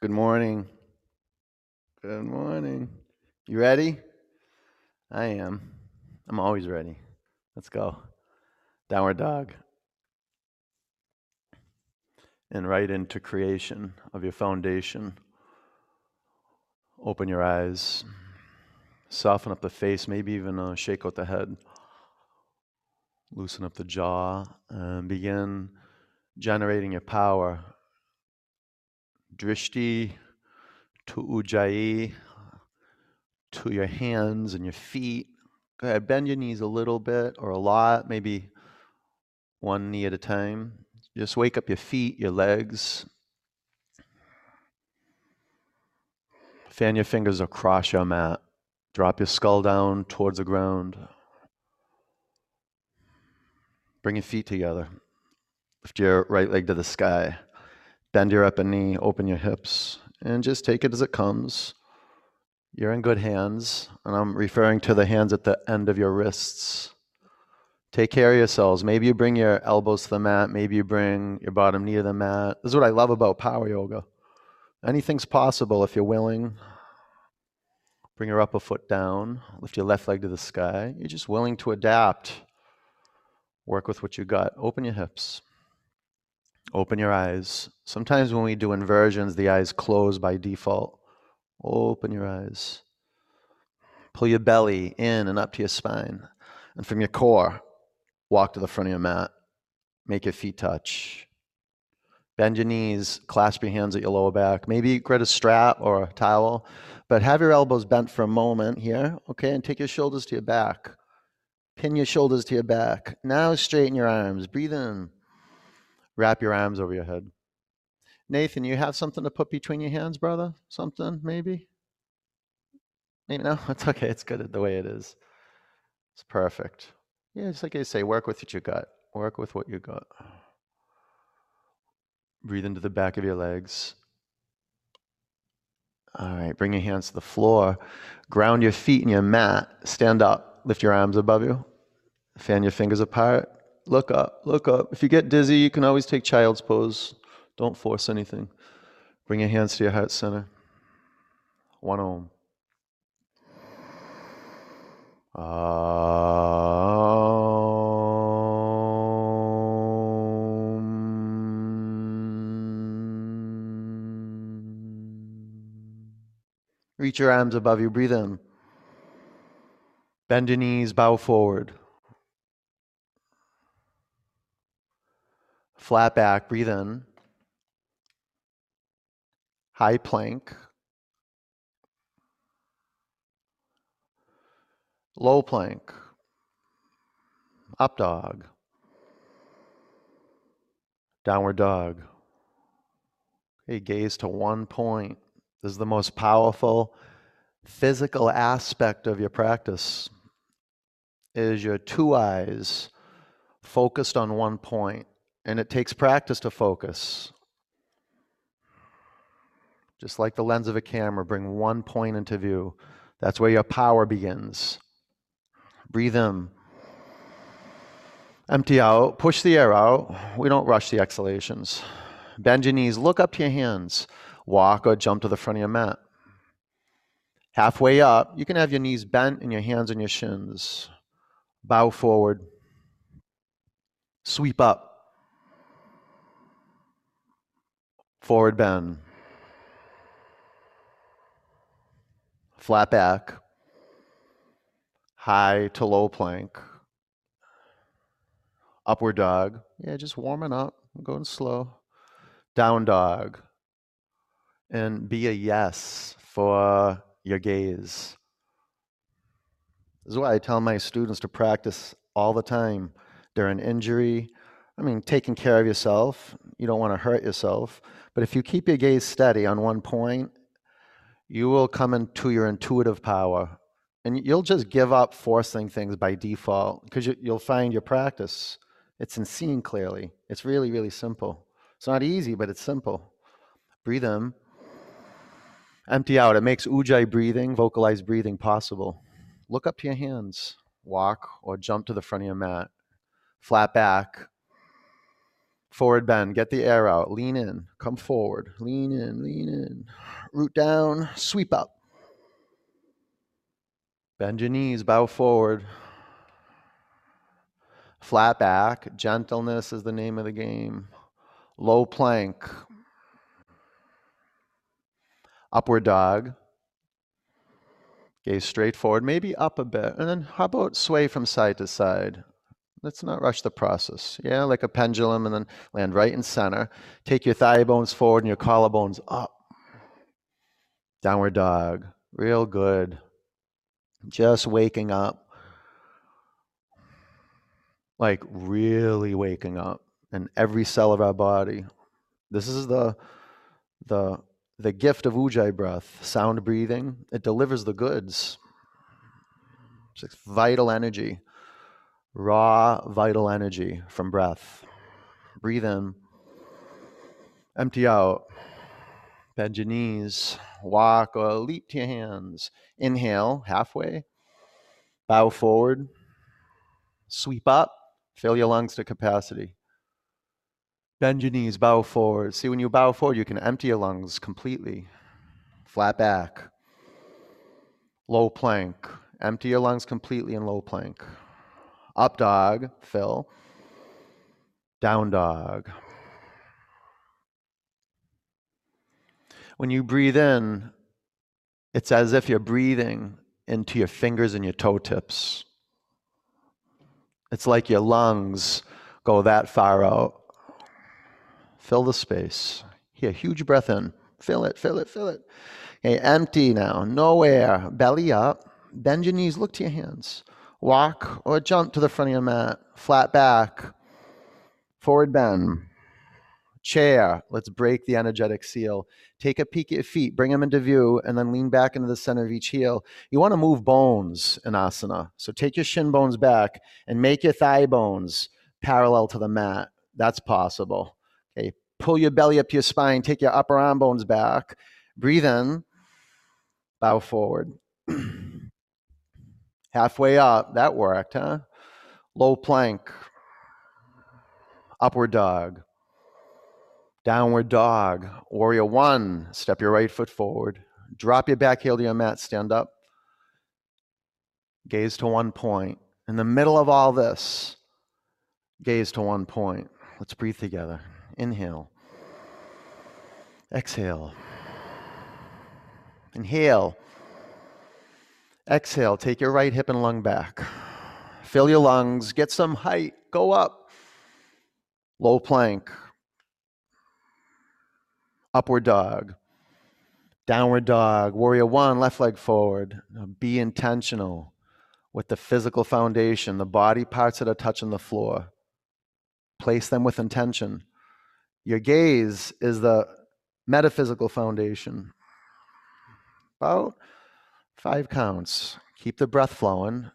Good morning. Good morning. You ready? I am. I'm always ready. Let's go. Downward dog. And right into creation of your foundation. Open your eyes. Soften up the face, maybe even uh, shake out the head. Loosen up the jaw and begin generating your power. Drishti to ujjayi, to your hands and your feet. Go ahead, bend your knees a little bit or a lot, maybe one knee at a time. Just wake up your feet, your legs. Fan your fingers across your mat. Drop your skull down towards the ground. Bring your feet together. Lift your right leg to the sky. Bend your upper knee, open your hips, and just take it as it comes. You're in good hands, and I'm referring to the hands at the end of your wrists. Take care of yourselves. Maybe you bring your elbows to the mat, maybe you bring your bottom knee to the mat. This is what I love about power yoga. Anything's possible if you're willing. Bring your upper foot down, lift your left leg to the sky. You're just willing to adapt. Work with what you got. Open your hips. Open your eyes. Sometimes when we do inversions, the eyes close by default. Open your eyes. Pull your belly in and up to your spine. And from your core, walk to the front of your mat. Make your feet touch. Bend your knees, clasp your hands at your lower back. Maybe grab a strap or a towel, but have your elbows bent for a moment here, okay? And take your shoulders to your back. Pin your shoulders to your back. Now straighten your arms. Breathe in. Wrap your arms over your head. Nathan, you have something to put between your hands, brother? Something, maybe? Maybe no? It's okay. It's good the way it is. It's perfect. Yeah, just like I say, work with what you got. Work with what you got. Breathe into the back of your legs. All right, bring your hands to the floor. Ground your feet in your mat. Stand up. Lift your arms above you. Fan your fingers apart. Look up, look up. If you get dizzy, you can always take child's pose. Don't force anything. Bring your hands to your heart center. One om. Reach your arms above you. Breathe in. Bend your knees, bow forward. Flat back, breathe in. High plank. Low plank. Up dog. Downward dog. Okay, gaze to one point. This is the most powerful physical aspect of your practice is your two eyes focused on one point and it takes practice to focus. Just like the lens of a camera bring one point into view. That's where your power begins. Breathe in. Empty out. Push the air out. We don't rush the exhalations. Bend your knees. Look up to your hands. Walk or jump to the front of your mat. Halfway up, you can have your knees bent and your hands on your shins. Bow forward. Sweep up. Forward bend. Flat back. High to low plank. Upward dog. Yeah, just warming up. I'm going slow. Down dog and be a yes for your gaze. This is why I tell my students to practice all the time during injury. I mean, taking care of yourself. You don't want to hurt yourself. But if you keep your gaze steady on one point, you will come into your intuitive power. And you'll just give up forcing things by default because you, will find your practice. It's in seeing clearly. It's really, really simple. It's not easy, but it's simple. Breathe in. Empty out. It makes ujjayi breathing, vocalized breathing possible. Look up to your hands. Walk or jump to the front of your mat. Flat back. Forward bend, get the air out, lean in, come forward, lean in, lean in, root down, sweep up. Bend your knees, bow forward. Flat back, gentleness is the name of the game. Low plank, upward dog. Gaze straight forward, maybe up a bit. And then how about sway from side to side? Let's not rush the process. Yeah, like a pendulum, and then land right in center. Take your thigh bones forward and your collarbones up. Downward dog. Real good. Just waking up. Like really waking up in every cell of our body. This is the the the gift of ujjayi breath, sound breathing. It delivers the goods. It's vital energy raw, vital energy from breath. Breathe in, empty out, bend your knees, walk or leap to your hands. Inhale, halfway, bow forward, sweep up, fill your lungs to capacity. Bend your knees, bow forward. See, when you bow forward, you can empty your lungs completely. Flat back. Low plank. Empty your lungs completely in low plank. Up dog, fill. Down dog. When you breathe in, it's as if you're breathing into your fingers and your toe tips. It's like your lungs go that far out. Fill the space. Here, huge breath in. Fill it, fill it, fill it. Okay, empty now. No air. Belly up. Bend your knees. Look to your hands. Walk or jump to the front of your mat. Flat back. Forward bend. Chair. Let's break the energetic seal. Take a peek at your feet, bring them into view, and then lean back into the center of each heel. You want to move bones in asana. So take your shin bones back and make your thigh bones parallel to the mat. That's possible. Okay. Pull your belly up to your spine. Take your upper arm bones back. Breathe in. Bow forward. Halfway up, that worked, huh? Low plank, upward dog, downward dog, warrior one, step your right foot forward, drop your back heel to your mat, stand up, gaze to one point. In the middle of all this, gaze to one point. Let's breathe together. Inhale, exhale, inhale. Exhale, take your right hip and lung back. Fill your lungs, get some height, go up. Low plank. Upward dog. Downward dog. Warrior one, left leg forward. Be intentional with the physical foundation, the body parts that are touching the floor. Place them with intention. Your gaze is the metaphysical foundation. About Five counts. Keep the breath flowing.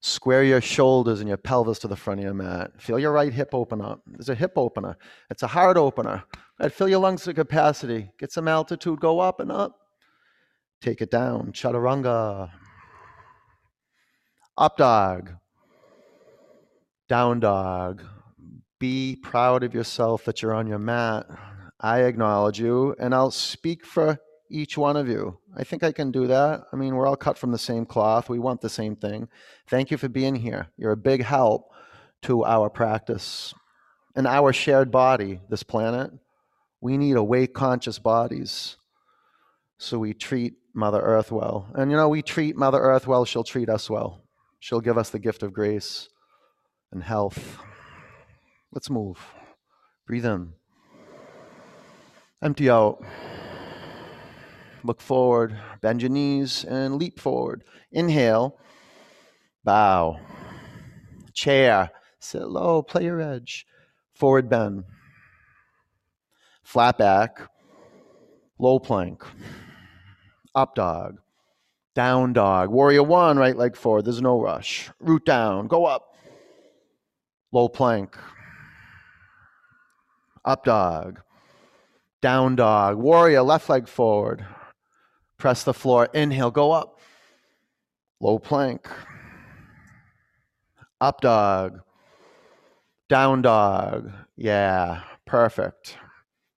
Square your shoulders and your pelvis to the front of your mat. Feel your right hip open up. There's a hip opener. It's a heart opener. Right, fill your lungs to capacity. Get some altitude. Go up and up. Take it down. Chaturanga. Up dog. Down dog. Be proud of yourself that you're on your mat. I acknowledge you, and I'll speak for each one of you. I think I can do that. I mean, we're all cut from the same cloth. We want the same thing. Thank you for being here. You're a big help to our practice and our shared body, this planet. We need awake, conscious bodies. So we treat Mother Earth well. And you know, we treat Mother Earth well, she'll treat us well. She'll give us the gift of grace and health. Let's move. Breathe in. Empty out. Look forward, bend your knees, and leap forward. Inhale, bow. Chair, sit low, play your edge. Forward bend. Flat back, low plank. Up dog, down dog. Warrior one, right leg forward. There's no rush. Root down, go up. Low plank. Up dog. Down dog. Warrior, left leg forward. Press the floor. Inhale, go up. Low plank. Up dog. Down dog. Yeah, perfect.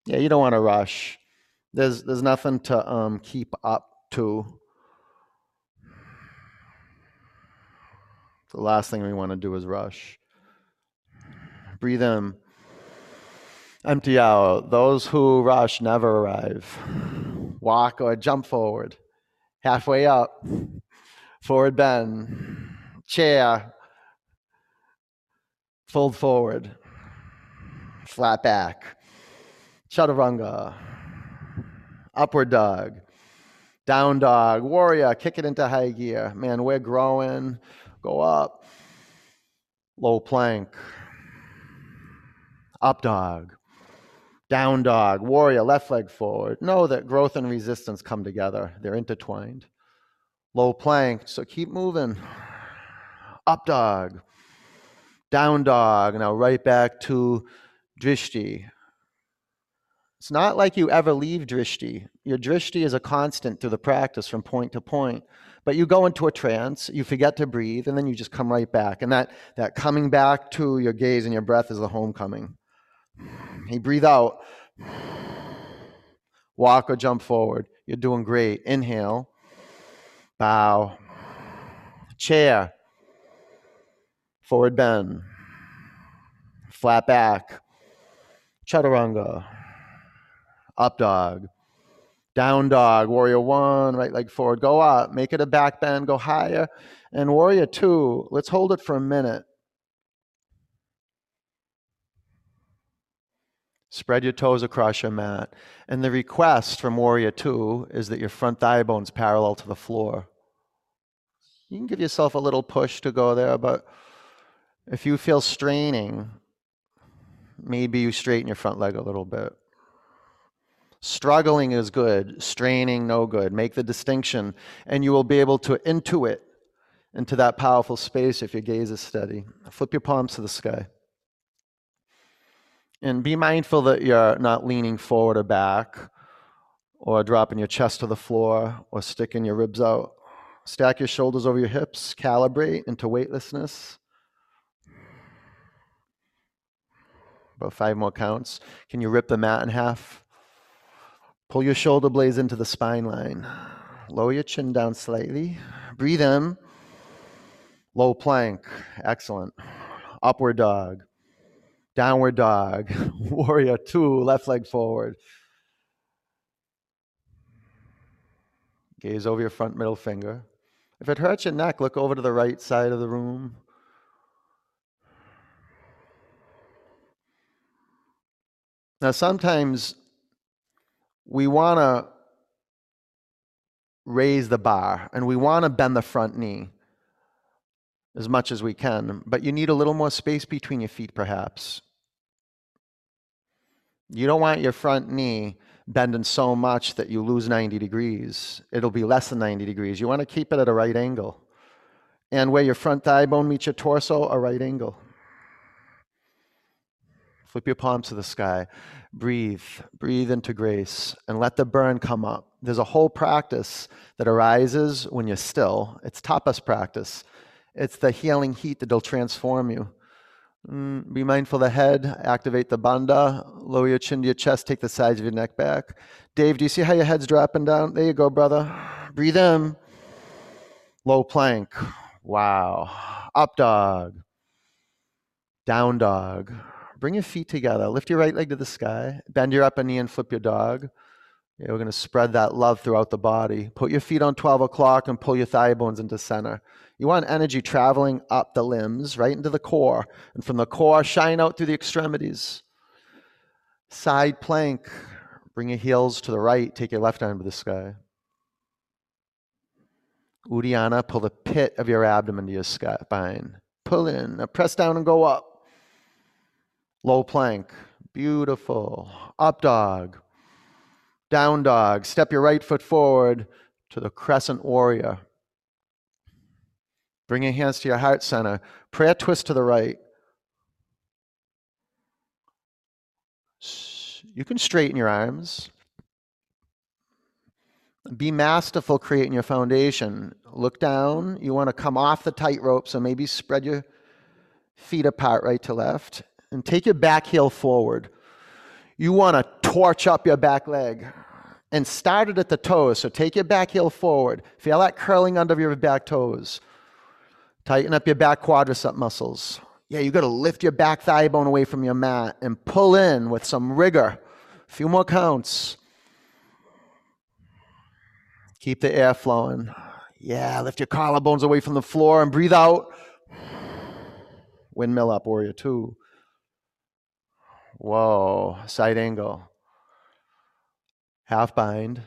Yeah, you don't want to rush. There's there's nothing to um, keep up to. The last thing we want to do is rush. Breathe in. Empty out. Those who rush never arrive. Walk or jump forward. Halfway up. Forward bend. Chair. Fold forward. Flat back. Chaturanga. Upward dog. Down dog. Warrior. Kick it into high gear. Man, we're growing. Go up. Low plank. Up dog. Down dog. Warrior. Left leg forward. Know that growth and resistance come together, they're intertwined. Low plank. So keep moving. Up dog. Down dog. Now right back to drishti. It's not like you ever leave drishti. Your drishti is a constant through the practice from point to point. But you go into a trance, you forget to breathe, and then you just come right back. And that, that coming back to your gaze and your breath is the homecoming. You breathe out, walk or jump forward. You're doing great. Inhale, bow, chair, forward bend, flat back, chaturanga, up dog. Down dog, warrior one, right leg forward, go up, make it a back bend, go higher. And warrior two, let's hold it for a minute. Spread your toes across your mat. And the request from warrior two is that your front thigh bone's parallel to the floor. You can give yourself a little push to go there, but if you feel straining, maybe you straighten your front leg a little bit. Struggling is good, straining, no good. Make the distinction, and you will be able to intuit into that powerful space if your gaze is steady. Flip your palms to the sky. And be mindful that you're not leaning forward or back, or dropping your chest to the floor, or sticking your ribs out. Stack your shoulders over your hips, calibrate into weightlessness. About five more counts. Can you rip the mat in half? Pull your shoulder blades into the spine line. Lower your chin down slightly. Breathe in. Low plank. Excellent. Upward dog. Downward dog. Warrior two. Left leg forward. Gaze over your front middle finger. If it hurts your neck, look over to the right side of the room. Now, sometimes we want to raise the bar and we want to bend the front knee as much as we can, but you need a little more space between your feet, perhaps. You don't want your front knee bending so much that you lose 90 degrees. It'll be less than 90 degrees. You want to keep it at a right angle. And where your front thigh bone meets your torso, a right angle. Flip your palms to the sky. Breathe. Breathe into grace and let the burn come up. There's a whole practice that arises when you're still. It's tapas practice. It's the healing heat that'll transform you. Mm, be mindful of the head, activate the bandha, lower your chin to your chest, take the sides of your neck back. Dave, do you see how your head's dropping down? There you go, brother. Breathe in. Low plank. Wow. Up dog. Down dog. Bring your feet together. Lift your right leg to the sky. Bend your upper knee and flip your dog. We're going to spread that love throughout the body. Put your feet on 12 o'clock and pull your thigh bones into center. You want energy traveling up the limbs, right into the core. And from the core, shine out through the extremities. Side plank. Bring your heels to the right. Take your left arm to the sky. Uddiyana, pull the pit of your abdomen to your spine. Pull in. Now press down and go up. Low plank. Beautiful. Up dog. Down dog. Step your right foot forward to the crescent warrior. Bring your hands to your heart center. Prayer twist to the right. You can straighten your arms. Be masterful creating your foundation. Look down. You want to come off the tightrope, so maybe spread your feet apart right to left and take your back heel forward. You want to torch up your back leg and start it at the toes. So take your back heel forward. Feel that curling under your back toes. Tighten up your back quadricep muscles. Yeah, you got to lift your back thigh bone away from your mat and pull in with some rigor. A few more counts. Keep the air flowing. Yeah, lift your collarbones away from the floor and breathe out. Windmill up, warrior two. Whoa, side angle. Half bind.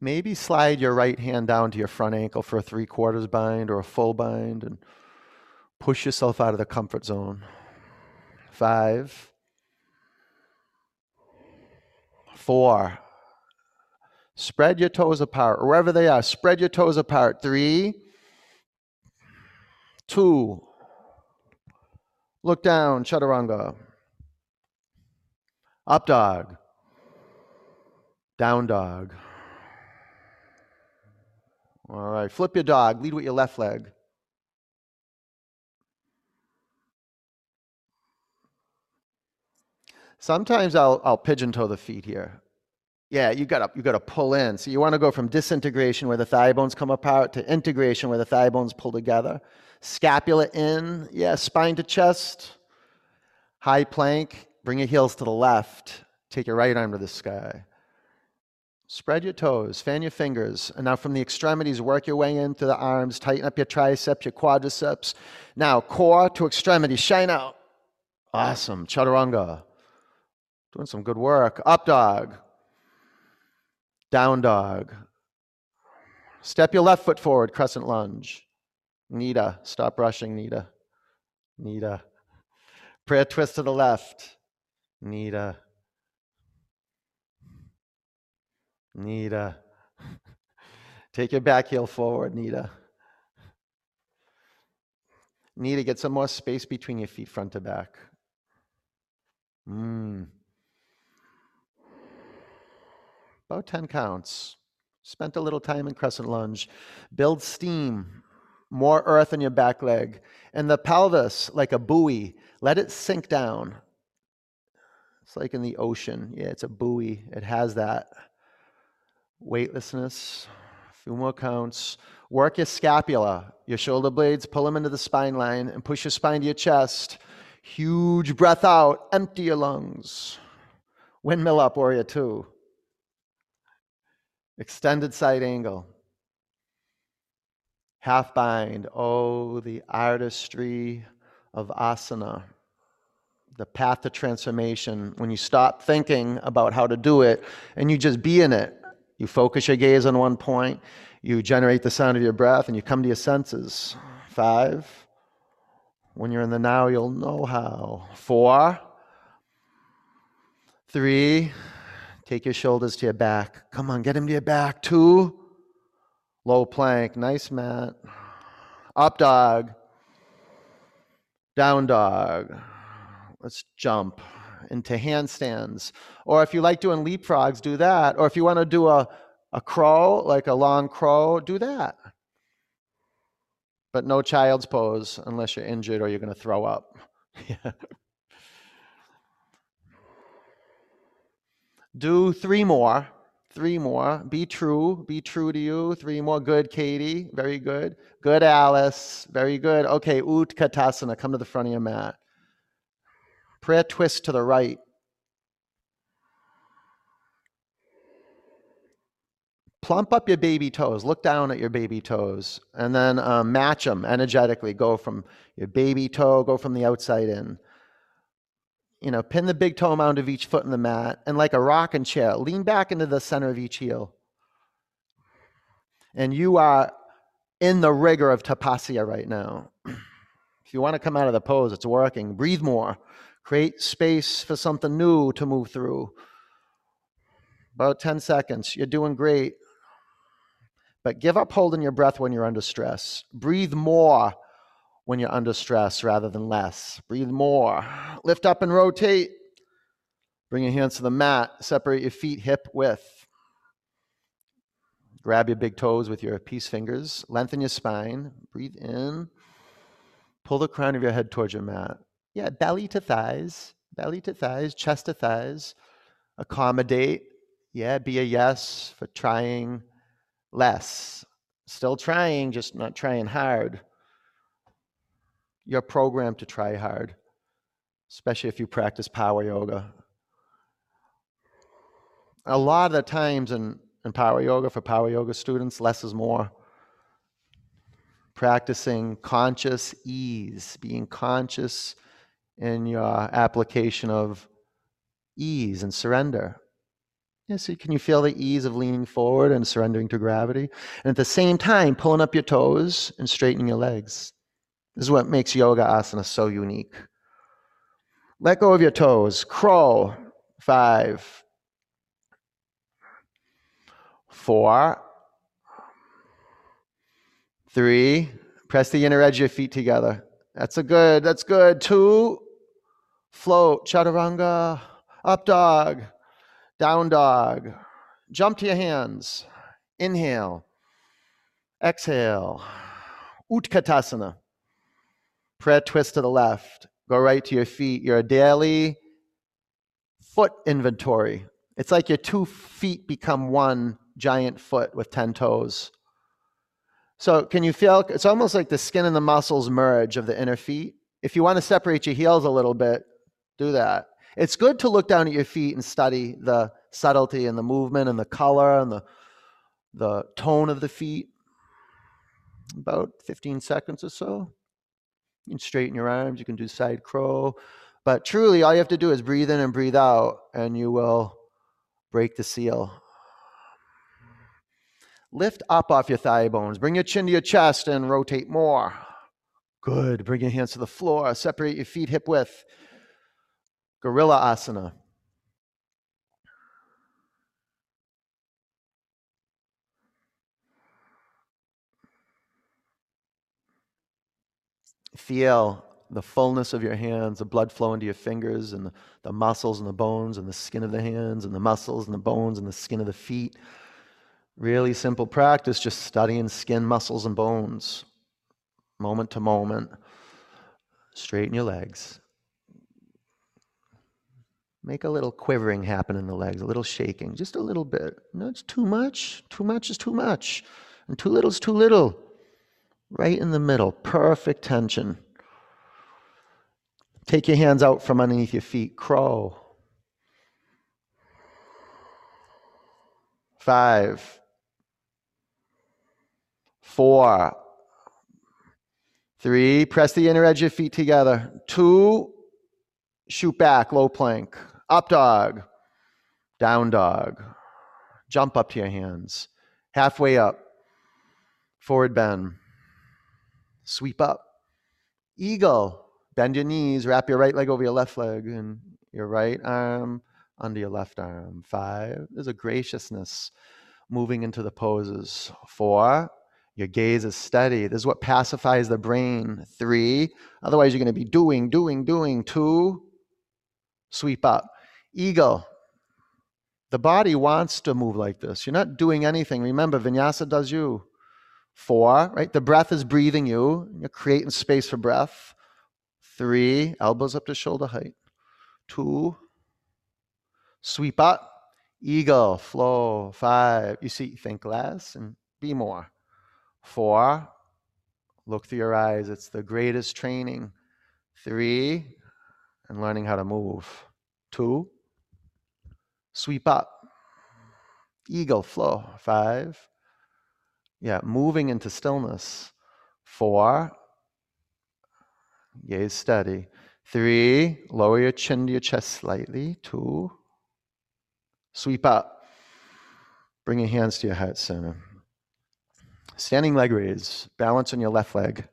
Maybe slide your right hand down to your front ankle for a three quarters bind or a full bind and push yourself out of the comfort zone. Five, four, Spread your toes apart, wherever they are. Spread your toes apart. Three, two, look down, chaturanga. Up dog, down dog. All right, flip your dog, lead with your left leg. Sometimes I'll, I'll pigeon toe the feet here. Yeah, you gotta you gotta pull in. So you want to go from disintegration where the thigh bones come apart to integration where the thigh bones pull together. Scapula in, yeah, spine to chest. High plank, bring your heels to the left. Take your right arm to the sky. Spread your toes, fan your fingers, and now from the extremities, work your way into the arms, tighten up your triceps, your quadriceps. Now, core to extremities, shine out. Awesome. Chaturanga. Doing some good work. Up dog. Down dog. Step your left foot forward, crescent lunge. Nita, stop rushing, Nita. Nita. Prayer twist to the left. Nita. Nita. Take your back heel forward, Nita. Nita, get some more space between your feet, front to back. Mmm. about 10 counts. Spent a little time in crescent lunge. Build steam, more earth in your back leg. And the pelvis, like a buoy, let it sink down. It's like in the ocean. Yeah, it's a buoy. It has that weightlessness. A few more counts. Work your scapula, your shoulder blades, pull them into the spine line and push your spine to your chest. Huge breath out, empty your lungs. Windmill up, warrior two. Extended side angle. Half bind. Oh, the artistry of asana. The path to transformation. When you stop thinking about how to do it and you just be in it, you focus your gaze on one point, you generate the sound of your breath, and you come to your senses. Five. When you're in the now, you'll know how. Four. Three. Take your shoulders to your back. Come on, get him to your back. Two. Low plank. Nice, Matt. Up dog. Down dog. Let's jump into handstands. Or if you like doing leapfrogs, do that. Or if you want to do a, a crow, like a long crow, do that. But no child's pose unless you're injured or you're going to throw up. Do three more. Three more. Be true. Be true to you. Three more. Good, Katie. Very good. Good, Alice. Very good. Okay, Utkatasana. Come to the front of your mat. Prayer twist to the right. Plump up your baby toes. Look down at your baby toes. And then um, match them energetically. Go from your baby toe, go from the outside in you know, pin the big toe mound of each foot in the mat, and like a rocking chair, lean back into the center of each heel. And you are in the rigor of tapasya right now. If you want to come out of the pose, it's working. Breathe more. Create space for something new to move through. About 10 seconds. You're doing great. But give up holding your breath when you're under stress. Breathe more when you're under stress rather than less. Breathe more. Lift up and rotate. Bring your hands to the mat. Separate your feet hip width. Grab your big toes with your peace fingers. Lengthen your spine. Breathe in. Pull the crown of your head towards your mat. Yeah, belly to thighs, belly to thighs, chest to thighs. Accommodate. Yeah, be a yes for trying less. Still trying, just not trying hard. You're programmed to try hard, especially if you practice power yoga. A lot of the times in, in power yoga, for power yoga students, less is more. Practicing conscious ease, being conscious in your application of ease and surrender. Yeah, so can you feel the ease of leaning forward and surrendering to gravity? And at the same time, pulling up your toes and straightening your legs. This is what makes yoga asana so unique. Let go of your toes. Crow. Five. Four. Three. Press the inner edge of your feet together. That's a good. That's good. Two. Float. Chaturanga. Up dog. Down dog. Jump to your hands. Inhale. Exhale. Utkatasana. Prayer twist to the left. Go right to your feet. Your daily foot inventory. It's like your two feet become one giant foot with 10 toes. So, can you feel it's almost like the skin and the muscles merge of the inner feet? If you want to separate your heels a little bit, do that. It's good to look down at your feet and study the subtlety and the movement and the color and the, the tone of the feet. About 15 seconds or so. You can straighten your arms, you can do side crow. But truly, all you have to do is breathe in and breathe out, and you will break the seal. Lift up off your thigh bones. Bring your chin to your chest and rotate more. Good. Bring your hands to the floor. Separate your feet hip width. Gorilla Asana. Feel the fullness of your hands, the blood flow into your fingers, and the, the muscles and the bones, and the skin of the hands, and the muscles and the bones, and the skin of the feet. Really simple practice, just studying skin, muscles, and bones, moment to moment. Straighten your legs. Make a little quivering happen in the legs, a little shaking, just a little bit. No, it's too much. Too much is too much. And too little is too little. Right in the middle, perfect tension. Take your hands out from underneath your feet, crow. Five, four, three, press the inner edge of your feet together. Two, shoot back, low plank. Up dog, down dog. Jump up to your hands. Halfway up, forward bend. Sweep up. Eagle, bend your knees, wrap your right leg over your left leg and your right arm under your left arm. Five, there's a graciousness moving into the poses. Four, your gaze is steady. This is what pacifies the brain. Three, otherwise you're going to be doing, doing, doing. Two, sweep up. Eagle. The body wants to move like this. You're not doing anything. Remember, vinyasa does you. Four, right? The breath is breathing you. You're creating space for breath. Three, elbows up to shoulder height. Two, sweep up. Eagle, flow. Five, you see, think less and be more. Four, look through your eyes. It's the greatest training. Three, and learning how to move. Two, sweep up. Eagle, flow. Five, yeah, moving into stillness. Four, gaze steady. Three, lower your chin to your chest slightly. Two, sweep up. Bring your hands to your heart center. Standing leg raise, balance on your left leg.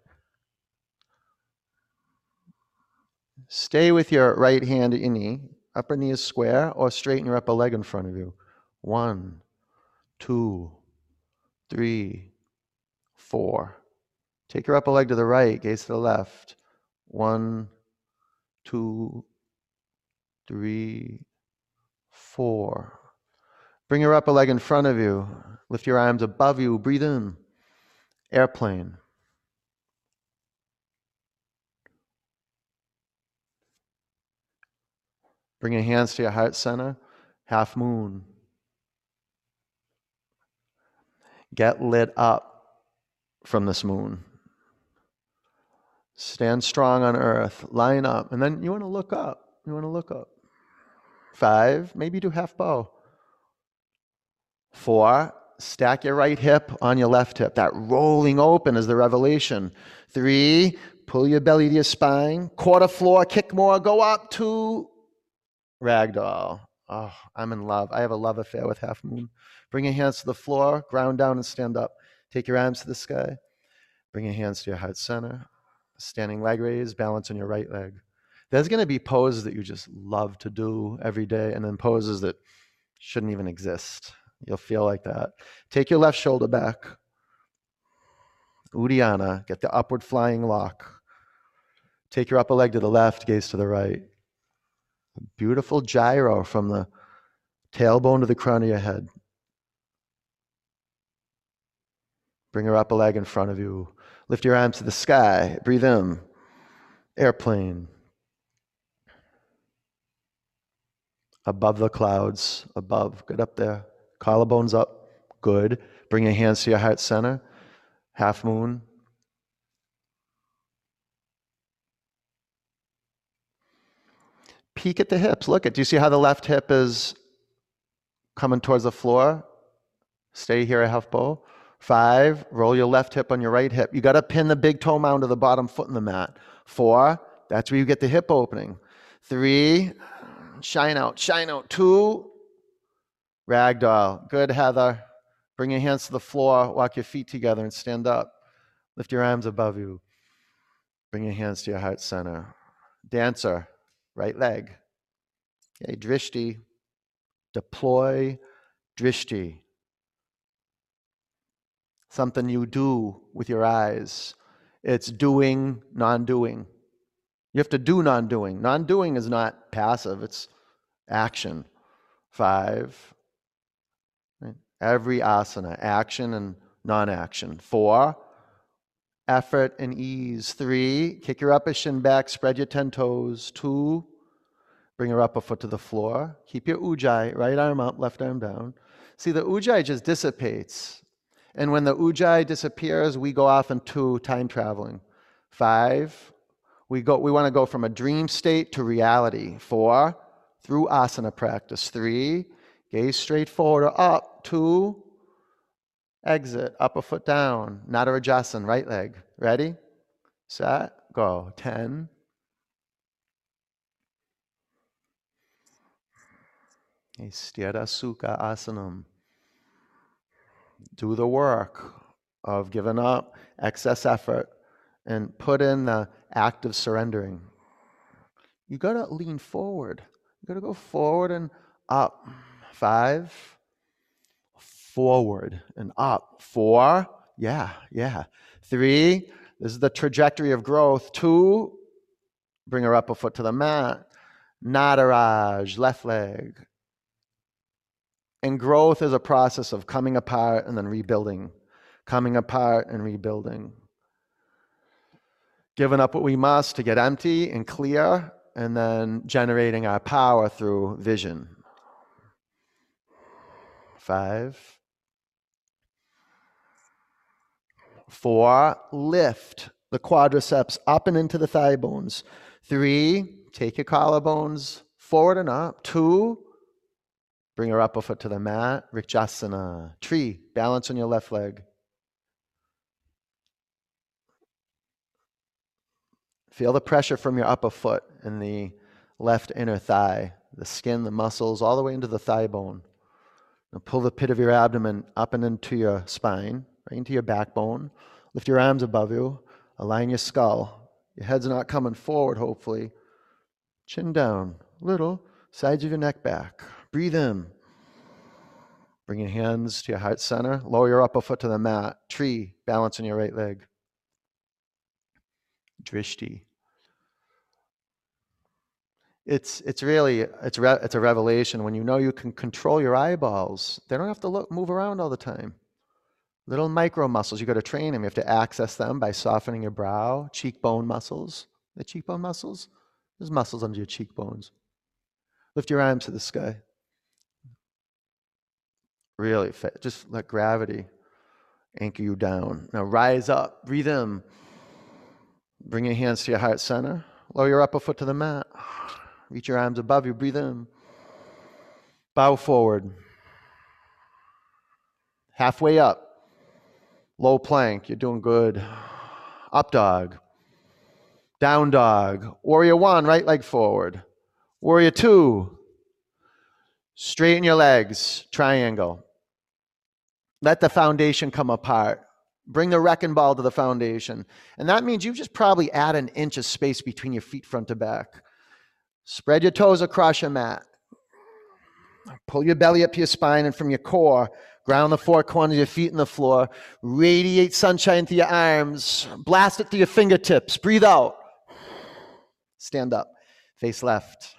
Stay with your right hand at your knee. Upper knee is square or straighten your upper leg in front of you. One, two, three, four. Take your upper leg to the right, gaze to the left. One, two, three, four. Bring your upper leg in front of you. Lift your arms above you. Breathe in. Airplane. Bring your hands to your heart center, half moon. Get lit up from this moon. Stand strong on earth, line up, and then you want to look up. You want to look up. Five, maybe do half bow. Four, stack your right hip on your left hip. That rolling open is the revelation. Three, pull your belly to your spine. Quarter floor, kick more, go up. Two, ragdoll. Oh, I'm in love. I have a love affair with Half Moon. Bring your hands to the floor, ground down and stand up. Take your arms to the sky. Bring your hands to your heart center. Standing leg raise, balance on your right leg. There's going to be poses that you just love to do every day, and then poses that shouldn't even exist. You'll feel like that. Take your left shoulder back. Uddiyana, get the upward flying lock. Take your upper leg to the left, gaze to the right. Beautiful gyro from the tailbone to the crown of your head. Bring your upper leg in front of you. Lift your arms to the sky. Breathe in. Airplane. Above the clouds, above. Get up there. Collarbones up. Good. Bring your hands to your heart center. Half moon. Peek at the hips. Look at. Do you see how the left hip is coming towards the floor? Stay here a half bow. Five, roll your left hip on your right hip. You got to pin the big toe mound to the bottom foot in the mat. Four, that's where you get the hip opening. Three, shine out, shine out. Two, ragdoll. Good, Heather. Bring your hands to the floor, walk your feet together and stand up. Lift your arms above you. Bring your hands to your heart center. Dancer, right leg. Okay, drishti. Deploy drishti something you do with your eyes. It's doing, non doing. You have to do non doing. Non doing is not passive, it's action. Five. Every asana, action and non action. Four. Effort and ease. Three. Kick your upper shin back, spread your 10 toes. Two. Bring your upper foot to the floor. Keep your ujjayi, right arm up, left arm down. See, the ujjayi just dissipates and when the ujjayi disappears, we go off into time traveling. Five, we, go, we want to go from a dream state to reality. Four, through asana practice. Three, gaze straight forward or up. Two, exit, upper foot down. Natarajasana, right leg. Ready? Set, go. Ten. Sthira Sukha Asanam do the work of giving up excess effort and put in the act of surrendering. You got to lean forward. You got to go forward and up. Five, forward and up. Four, yeah, yeah. Three, this is the trajectory of growth. Two, bring her up a foot to the mat. Nataraj, left leg. And growth is a process of coming apart and then rebuilding, coming apart and rebuilding. Giving up what we must to get empty and clear, and then generating our power through vision. Five. Four, lift the quadriceps up and into the thigh bones. Three, take your collarbones forward and up. Two, Bring your upper foot to the mat. Vrikshasana. Tree. Balance on your left leg. Feel the pressure from your upper foot in the left inner thigh, the skin, the muscles, all the way into the thigh bone. Now pull the pit of your abdomen up and into your spine, right into your backbone. Lift your arms above you. Align your skull. Your head's not coming forward, hopefully. Chin down, little. Sides of your neck back. Breathe in. Bring your hands to your heart center. Lower your upper foot to the mat. Tree. Balance on your right leg. Drishti. It's, it's really it's, re, it's a revelation when you know you can control your eyeballs. They don't have to look move around all the time. Little micro muscles, you got to train them. You have to access them by softening your brow, cheekbone muscles. The cheekbone muscles, there's muscles under your cheekbones. Lift your arms to the sky. Really, just let gravity anchor you down. Now rise up, breathe in. Bring your hands to your heart center. Lower your upper foot to the mat. Reach your arms above you, breathe in. Bow forward. Halfway up. Low plank, you're doing good. Up dog. Down dog. Warrior one, right leg forward. Warrior two. Straighten your legs, triangle. Let the foundation come apart. Bring the wrecking ball to the foundation. And that means you just probably add an inch of space between your feet front to back. Spread your toes across your mat. Pull your belly up to your spine and from your core, ground the four corners of your feet in the floor. Radiate sunshine through your arms. Blast it through your fingertips. Breathe out. Stand up. Face left.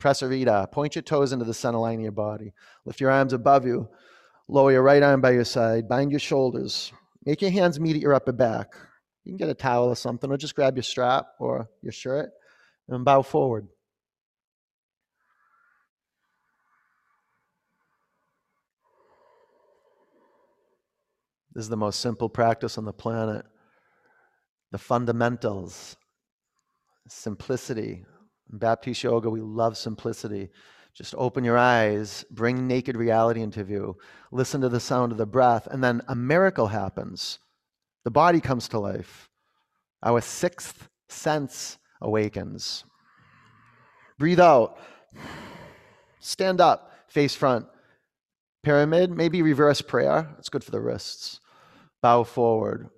Prasarita. Point your toes into the center line of your body. Lift your arms above you. Lower your right arm by your side. Bind your shoulders. Make your hands meet at your upper back. You can get a towel or something, or just grab your strap or your shirt and bow forward. This is the most simple practice on the planet. The fundamentals, simplicity. In Baptiste Yoga, we love simplicity. Just open your eyes, bring naked reality into view, listen to the sound of the breath, and then a miracle happens. The body comes to life. Our sixth sense awakens. Breathe out. Stand up, face front. Pyramid, maybe reverse prayer. It's good for the wrists. Bow forward.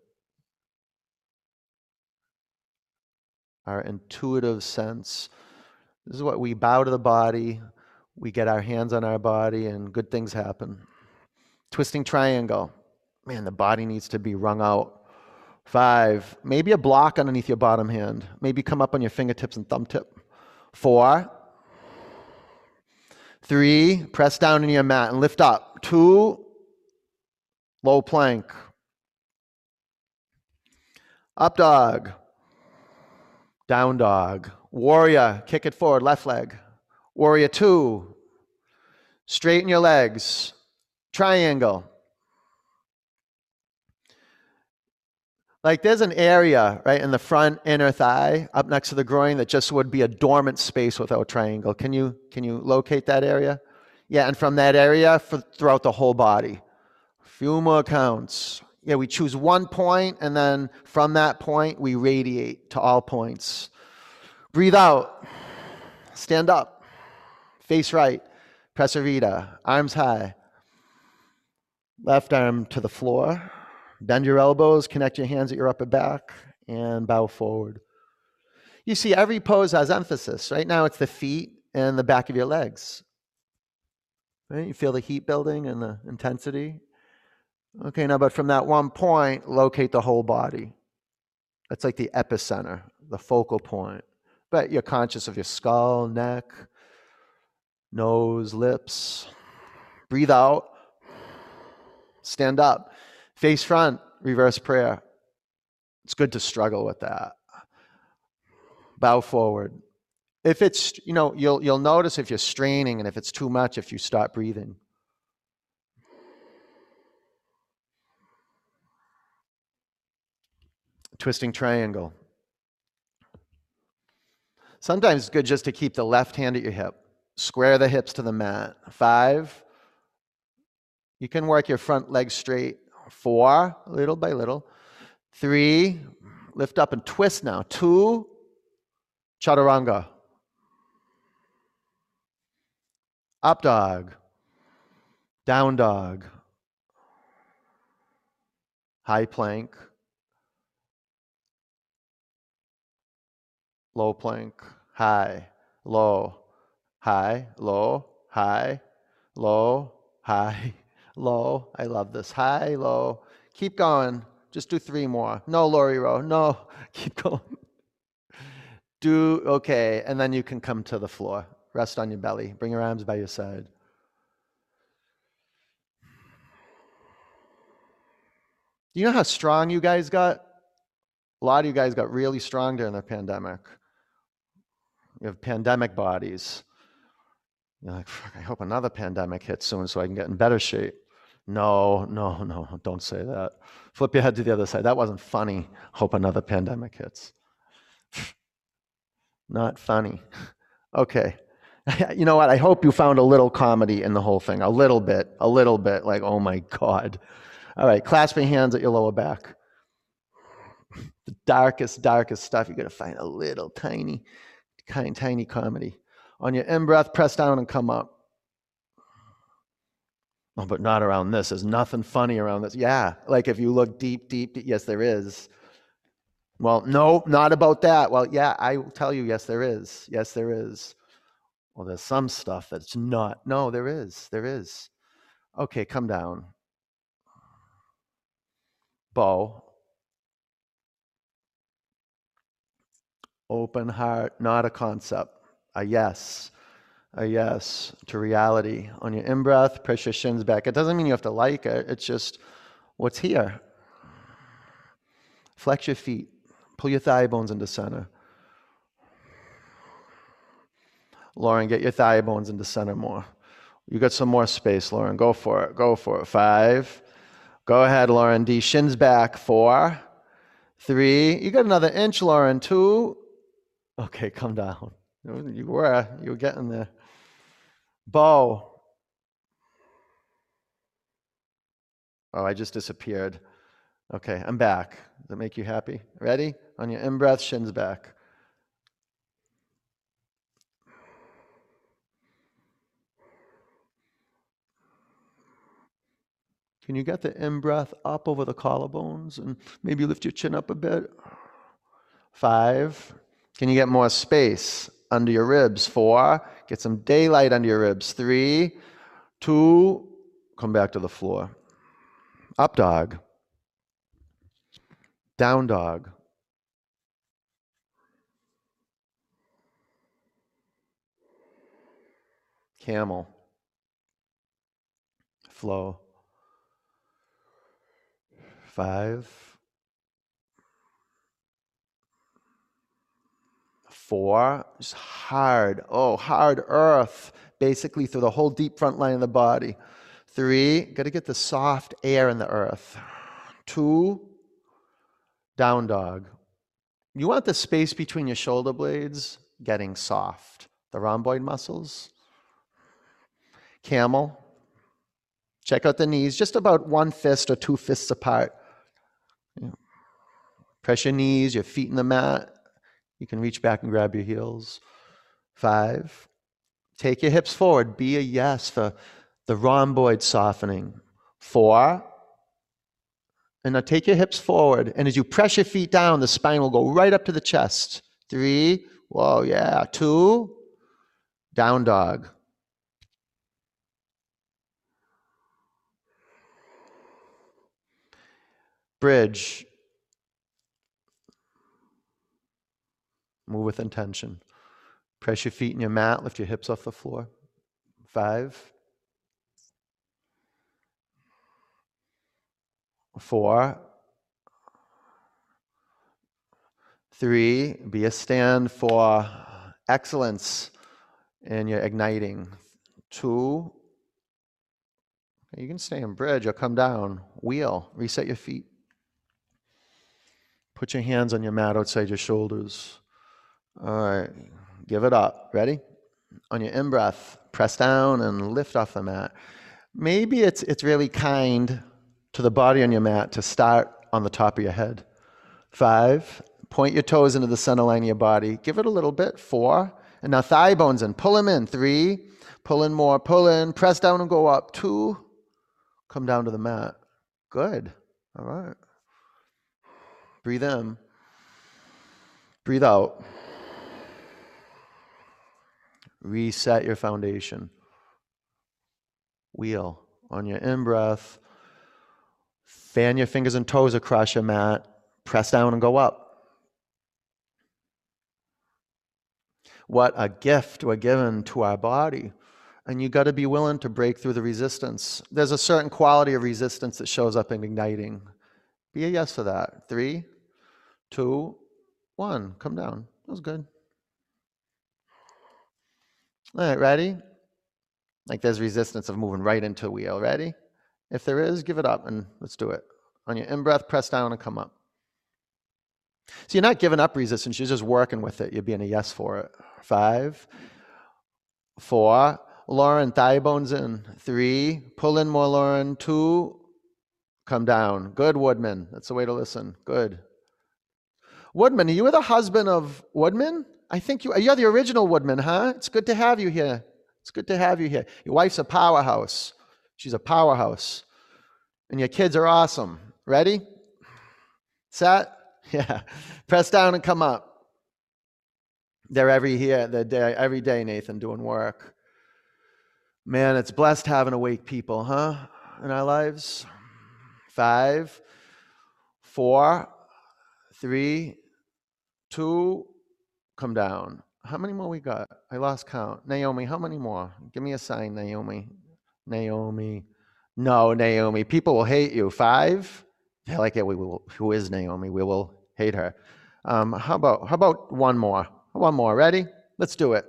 Our intuitive sense. This is what we bow to the body, we get our hands on our body, and good things happen. Twisting triangle. Man, the body needs to be wrung out. Five, maybe a block underneath your bottom hand. Maybe come up on your fingertips and thumb tip. Four, three, press down in your mat and lift up. Two, low plank. Up dog. Down dog. Warrior, kick it forward, left leg. Warrior two. Straighten your legs. Triangle. Like there's an area right in the front inner thigh up next to the groin that just would be a dormant space without triangle. Can you can you locate that area? Yeah, and from that area for, throughout the whole body. Few more counts. Yeah, we choose one point and then from that point we radiate to all points. Breathe out. Stand up. Face right. Prasarita. Arms high. Left arm to the floor. Bend your elbows, connect your hands at your upper back, and bow forward. You see, every pose has emphasis. Right now, it's the feet and the back of your legs. Right? You feel the heat building and the intensity. Okay, now, but from that one point, locate the whole body. That's like the epicenter, the focal point. But you're conscious of your skull, neck, nose, lips. Breathe out. Stand up. Face front, reverse prayer. It's good to struggle with that. Bow forward. If it's, you know, you'll, you'll notice if you're straining and if it's too much, if you stop breathing. Twisting triangle. Sometimes it's good just to keep the left hand at your hip. Square the hips to the mat. Five. You can work your front leg straight. Four, little by little. Three, lift up and twist now. Two, chaturanga. Up dog. Down dog. High plank. Low plank. High. Low. High. Low. High. Low. High. low. I love this. High, low. Keep going. Just do three more. No, Lori row. No, keep going. Do okay, and then you can come to the floor. Rest on your belly. Bring your arms by your side. You know how strong you guys got? A lot of you guys got really strong during the pandemic. You have pandemic bodies. You're like, I hope another pandemic hits soon so I can get in better shape. No, no, no, don't say that. Flip your head to the other side. That wasn't funny. Hope another pandemic hits. Not funny. Okay. You know what? I hope you found a little comedy in the whole thing. A little bit. A little bit. Like, oh my God. All right. Clasp your hands at your lower back. The darkest, darkest stuff. You're going to find a little tiny, tiny, comedy. On your in breath, press down and come up. Oh, but not around this. There's nothing funny around this. Yeah, like if you look deep, deep, deep yes, there is. Well, no, not about that. Well, yeah, I will tell you, yes, there is. Yes, there is. Well, there's some stuff that's not. No, there is. There is. Okay, come down. Bow. Open heart, not a concept. A yes a yes to reality. On your in breath, press your shins back. It doesn't mean you have to like it, it's just what's here. Flex your feet, pull your thigh bones into center. Lauren, get your thigh bones into center more. You got some more space, Lauren. Go for it. Go for it. Five. Go ahead, Lauren. D. Shins back. Four. Three. You got another inch, Lauren. Two. Okay, come down. You were. Uh, you were getting there. Bow. Oh, I just disappeared. Okay, I'm back. Does that make you happy? Ready? On your in breath, shins back. Can you get the in breath up over the collarbones and maybe lift your chin up a bit? Five. Can you get more space under your ribs? Four. Get some daylight under your ribs. Three, two, come back to the floor. Up dog. Down dog. Camel. Flow. Five. Four, just hard, oh, hard earth, basically through the whole deep front line of the body. Three, got to get the soft air in the earth. Two, down dog. You want the space between your shoulder blades getting soft, the rhomboid muscles. Camel. Check out the knees, just about one fist or two fists apart. Press your knees, your feet in the mat. You can reach back and grab your heels. Five. Take your hips forward. Be a yes for the rhomboid softening. Four. And now take your hips forward. And as you press your feet down, the spine will go right up to the chest. Three. Whoa, yeah. Two. Down dog. Bridge. Move with intention. Press your feet in your mat, lift your hips off the floor. Five. Four. Three, be a stand for excellence in your igniting. Two, you can stay in bridge or come down. Wheel, reset your feet. Put your hands on your mat outside your shoulders. All right, give it up. Ready? On your in breath, press down and lift off the mat. Maybe it's, it's really kind to the body on your mat to start on the top of your head. Five, point your toes into the center line of your body. Give it a little bit. Four, and now thigh bones in. Pull them in. Three, pull in more. Pull in, press down and go up. Two, come down to the mat. Good. All right. Breathe in. Breathe out reset your foundation. Wheel on your in breath. Fan your fingers and toes across your mat. Press down and go up. What a gift we're given to our body. And you got to be willing to break through the resistance. There's a certain quality of resistance that shows up in igniting. Be a yes for that. Three, two, one. Come down. That was good. All right, ready? Like there's resistance of moving right into a wheel. Ready? If there is, give it up and let's do it. On your in breath, press down and come up. So you're not giving up resistance, you're just working with it. You're being a yes for it. Five, four, Lauren, thigh bones in. Three, pull in more, Lauren. Two, come down. Good, Woodman. That's the way to listen. Good. Woodman, are you the husband of Woodman? I think you you're the original Woodman, huh? It's good to have you here. It's good to have you here. Your wife's a powerhouse. She's a powerhouse. And your kids are awesome. Ready? Set? Yeah. Press down and come up. They're every here, they're day, every day, Nathan, doing work. Man, it's blessed having awake people, huh? In our lives. Five, four, three, two, come down. How many more we got? I lost count. Naomi, how many more? Give me a sign, Naomi. Naomi. No, Naomi. People will hate you. Five. They're like, yeah, we will. Who is Naomi? We will hate her. Um, how about how about one more? One more. Ready? Let's do it.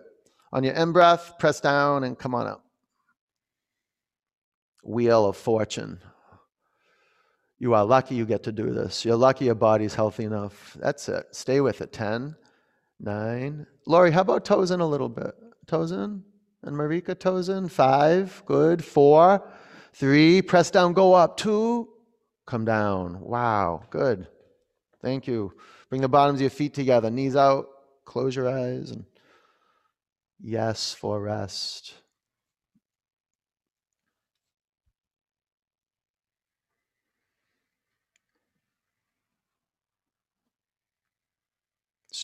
On your in breath, press down and come on up. Wheel of fortune. You are lucky you get to do this. You're lucky your body's healthy enough. That's it. Stay with it. 10, 9. Laurie, how about toes in a little bit? Toes in? And Marika, toes in? 5. Good. 4. 3. Press down, go up. 2. Come down. Wow. Good. Thank you. Bring the bottoms of your feet together, knees out, close your eyes, and yes for rest.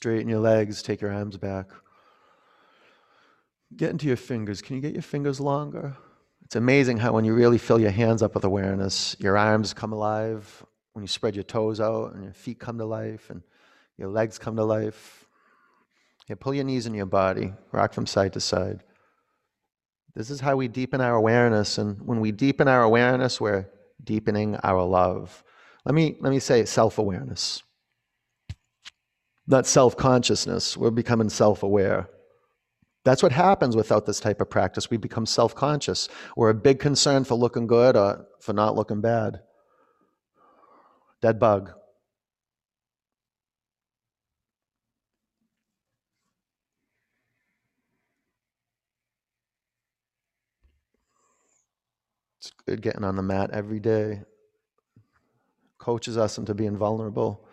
Straighten your legs, take your arms back. Get into your fingers. Can you get your fingers longer? It's amazing how when you really fill your hands up with awareness, your arms come alive, when you spread your toes out and your feet come to life and your legs come to life. Pull your knees in your body, rock from side to side. This is how we deepen our awareness, and when we deepen our awareness, we're deepening our love. Let me let me say self-awareness. Not self-consciousness. We're becoming self-aware. That's what happens without this type of practice. We become self-conscious. We're a big concern for looking good or for not looking bad. Dead bug. It's good getting on the mat every day. Coaches us into being vulnerable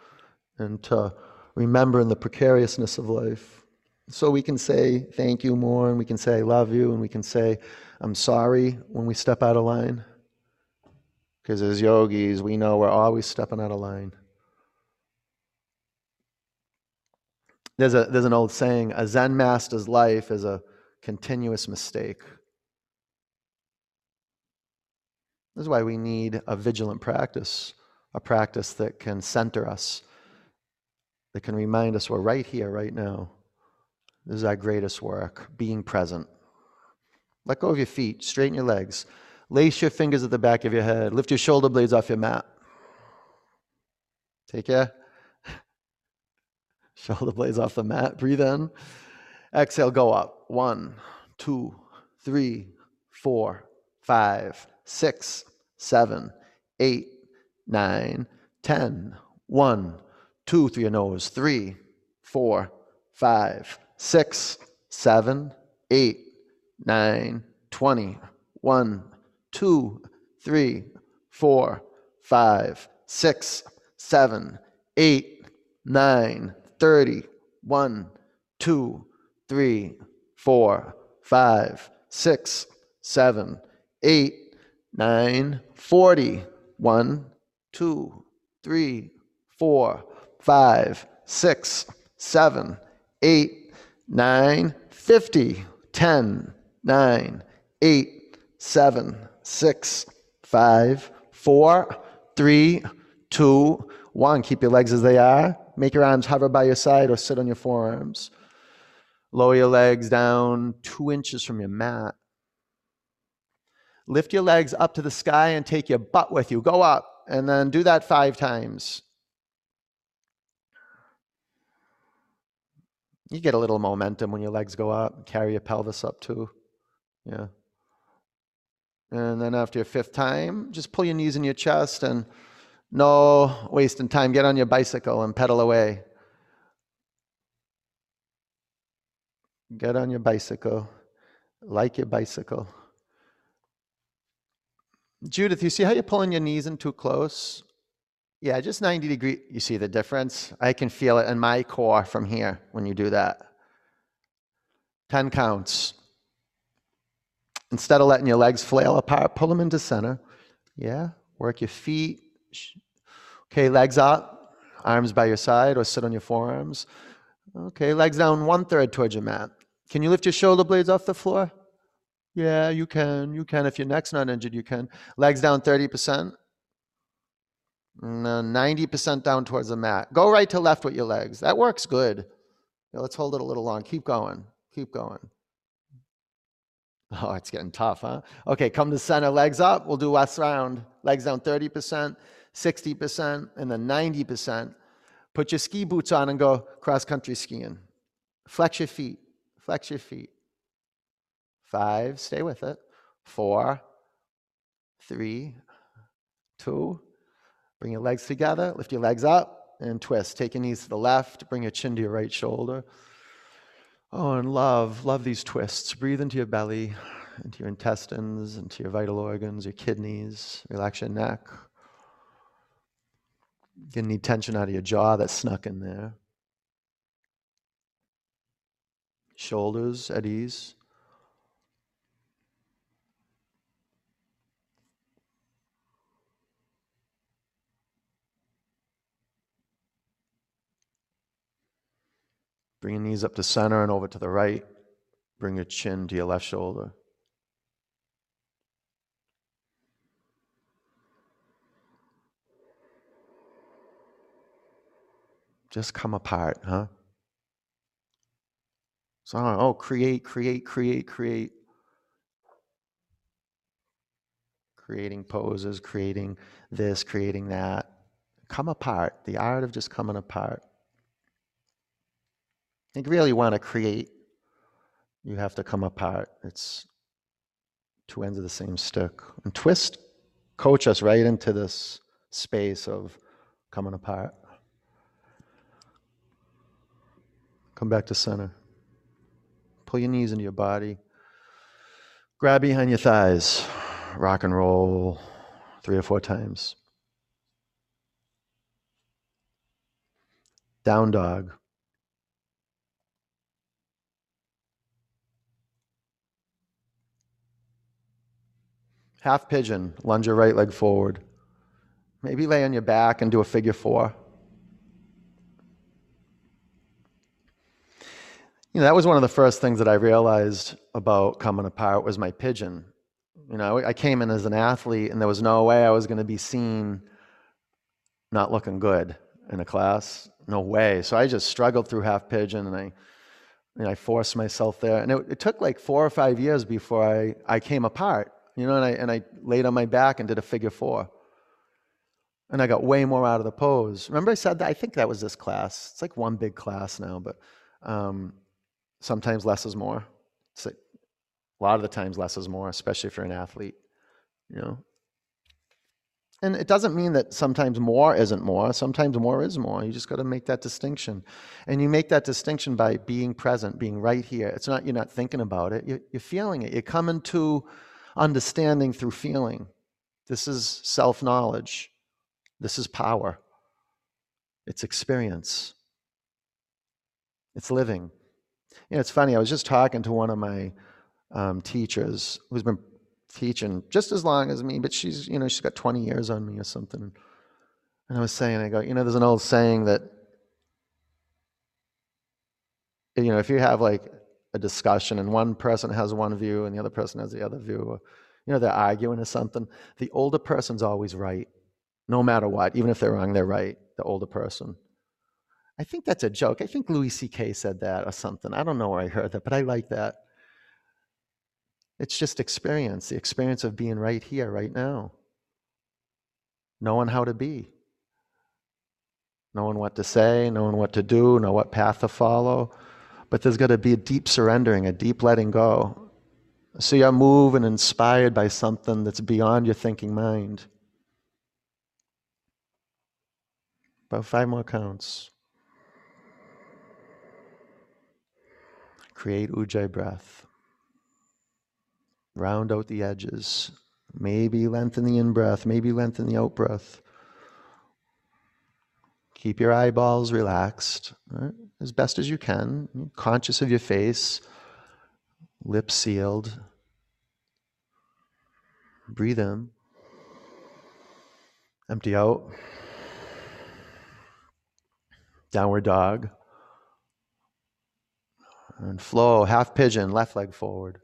and to remembering the precariousness of life. So we can say thank you more, and we can say I love you, and we can say I'm sorry when we step out of line. Because as yogis, we know we're always stepping out of line. There's, a, there's an old saying a Zen master's life is a continuous mistake. This is why we need a vigilant practice, a practice that can center us, that can remind us we're right here, right now. This is our greatest work, being present. Let go of your feet, straighten your legs. Lace your fingers at the back of your head. Lift your shoulder blades off your mat. Take care. Shoulder blades off the mat. Breathe in. Exhale, go up. One, two, three, four, five, six, seven, eight, nine, ten. One, two through your nose. Three, four, five, six, seven, eight, nine, twenty. One, two, three, four, five, six, seven, eight, nine, thirty, one, two, three, four, five, six, seven, eight, nine, forty, one, two, three, four, five, six, seven, eight, nine, fifty, ten, nine, eight, seven, six, five, four, three, two, one. Keep your legs as they are. Make your arms hover by your side or sit on your forearms. Lower your legs down two inches from your mat. Lift your legs up to the sky and take your butt with you. Go up and then do that five times. You get a little momentum when your legs go up. Carry your pelvis up too. Yeah. And then after your fifth time, just pull your knees in your chest and no wasting time. Get on your bicycle and pedal away. Get on your bicycle, like your bicycle. Judith, you see how you're pulling your knees in too close? Yeah, just 90 degree. You see the difference? I can feel it in my core from here when you do that. 10 counts. Instead of letting your legs flail apart, pull them into center. Yeah, work your feet. Okay, legs up, arms by your side or sit on your forearms. Okay, legs down one third towards your mat. Can you lift your shoulder blades off the floor? Yeah, you can. You can. If your neck's not injured, you can. Legs down 30%. No, 90% uh, down towards the mat. Go right to left with your legs. That works good. Let's hold it a little long. Keep going. Keep going. Oh, it's getting tough, huh? Okay, come to center, legs up. We'll do last round. Legs down 30%, 60%, and then 90%. Put your ski boots on and go cross country skiing. Flex your feet. Flex your feet. Five, stay with it. Four, three, two. Bring your legs together, lift your legs up, and twist. Take your knees to the left, bring your chin to your right shoulder. Oh, and love, love these twists. Breathe into your belly, into your intestines, into your vital organs, your kidneys. Relax your neck. Get any tension out of your jaw that's snuck in there. Shoulders at ease. Bring your knees up to center and over to the right. Bring your chin to your left shoulder. Just come apart, huh? So, oh, create, create, create, create. Creating poses, creating this, creating that. Come apart. The art of just coming apart. You really want to create, you have to come apart. It's two ends of the same stick. And twist, coach us right into this space of coming apart. Come back to center. Pull your knees into your body. Grab behind your thighs. Rock and roll three or four times. Down dog. Half pigeon, lunge your right leg forward. Maybe lay on your back and do a figure four. You know, that was one of the first things that I realized about coming apart was my pigeon. You know, I came in as an athlete and there was no way I was going to be seen not looking good in a class. No way. So I just struggled through half pigeon and I, know, I forced myself there. And it, it took like four or five years before I, I came apart you know, and I, and I laid on my back and did a figure four. And I got way more out of the pose. Remember, I said that? I think that was this class. It's like one big class now, but um, sometimes less is more. It's like, a lot of the times, less is more, especially if you're an athlete, you know. And it doesn't mean that sometimes more isn't more. Sometimes more is more. You just got to make that distinction. And you make that distinction by being present, being right here. It's not you're not thinking about it, you're, you're feeling it. You're coming to understanding through feeling. This is self knowledge. This is power. It's experience. It's living. You know, it's funny. I was just talking to one of my um, teachers who's been teaching just as long as me, but she's, you know, she's got 20 years on me or something. And I was saying, I go, you know, there's an old saying that, you know, if you have like a discussion and one person has one view and the other person has the other view, or, you know, they're arguing or something, the older person's always right, no matter what. Even if they're wrong, they're right, the older person. I think that's a joke. I think Louis C.K. said that or something. I don't know where I heard that, but I like that. It's just experience, the experience of being right here, right now. Knowing how to be. Knowing what to say, knowing what to do, know what path to follow but there's got to be a deep surrendering, a deep letting go. So you're moved and inspired by something that's beyond your thinking mind. About five more counts. Create ujjayi breath. Round out the edges. Maybe lengthen the in breath, maybe lengthen the out breath. Keep your eyeballs relaxed right? as best as you can, conscious of your face, lips sealed. Breathe in, empty out. Downward dog. And flow, half pigeon, left leg forward.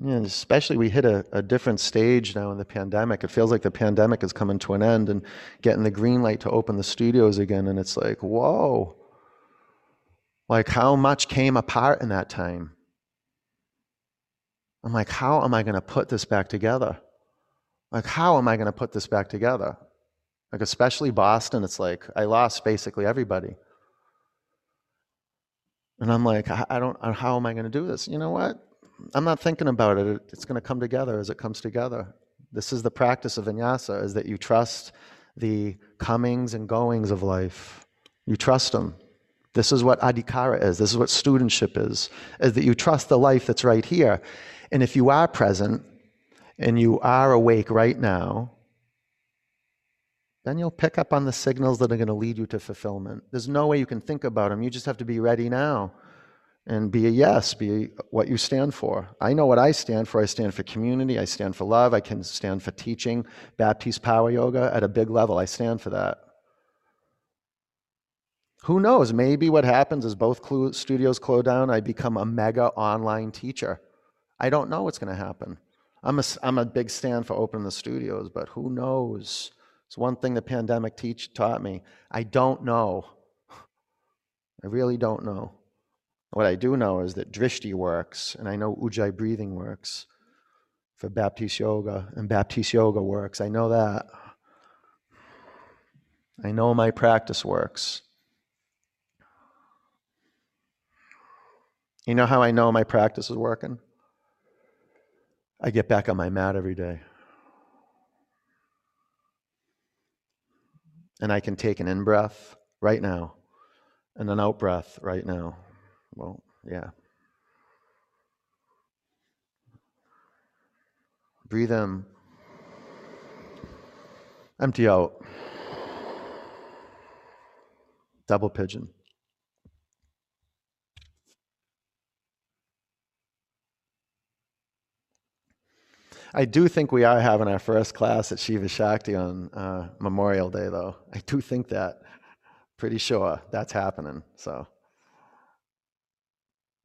Yeah, especially we hit a, a different stage now in the pandemic. It feels like the pandemic is coming to an end and getting the green light to open the studios again. And it's like, whoa, like how much came apart in that time? I'm like, how am I going to put this back together? Like, how am I going to put this back together? Like, especially Boston, it's like I lost basically everybody. And I'm like, I don't, how am I going to do this? You know what? I'm not thinking about it. It's going to come together as it comes together. This is the practice of vinyasa, is that you trust the comings and goings of life. You trust them. This is what adhikara is. This is what studentship is, is that you trust the life that's right here. And if you are present and you are awake right now, then you'll pick up on the signals that are going to lead you to fulfillment. There's no way you can think about them. You just have to be ready now and be a yes, be what you stand for. I know what I stand for. I stand for community. I stand for love. I can stand for teaching Baptiste Power Yoga at a big level. I stand for that. Who knows? Maybe what happens is both studios close down. I become a mega online teacher. I don't know what's going to happen. I'm a, I'm a big stand for opening the studios, but who knows? It's one thing the pandemic teach, taught me. I don't know. I really don't know. What I do know is that drishti works, and I know ujjayi breathing works for Baptiste Yoga, and Baptiste Yoga works. I know that. I know my practice works. You know how I know my practice is working? I get back on my mat every day. And I can take an in breath right now and an out breath right now. Well, yeah. Breathe in. Empty out. Double pigeon. I do think we are having our first class at Shiva Shakti on uh, Memorial Day, though. I do think that. Pretty sure that's happening. So.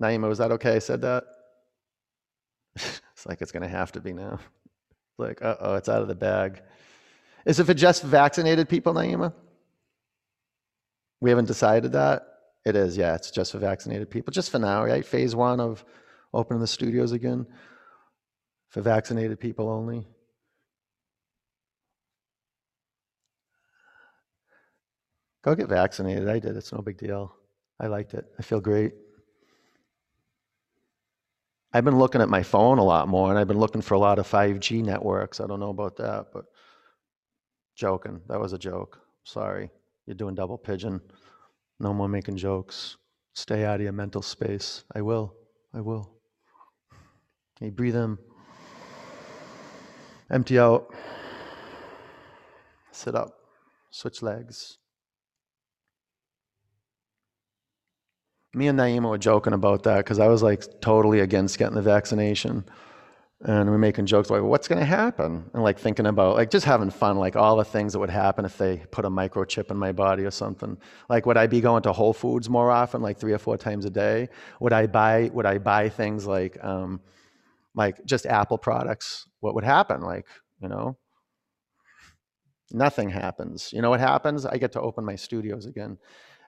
Naima, was that okay? I said that? it's like it's going to have to be now. Like, uh oh, it's out of the bag. Is it for just vaccinated people, Naima? We haven't decided that? It is, yeah, it's just for vaccinated people. Just for now, right? Phase one of opening the studios again for vaccinated people only. Go get vaccinated. I did. It's no big deal. I liked it. I feel great. I've been looking at my phone a lot more, and I've been looking for a lot of 5G networks. I don't know about that, but joking. That was a joke. Sorry. You're doing double pigeon. No more making jokes. Stay out of your mental space. I will. I will. Okay, breathe in. Empty out. Sit up. Switch legs. Me and Naima were joking about that because I was like totally against getting the vaccination. And we're making jokes like, what's going to happen? And like thinking about, like just having fun, like all the things that would happen if they put a microchip in my body or something. Like, would I be going to Whole Foods more often, like three or four times a day? Would I buy, would I buy things like, um, like just Apple products? What would happen? Like, you know, nothing happens. You know what happens? I get to open my studios again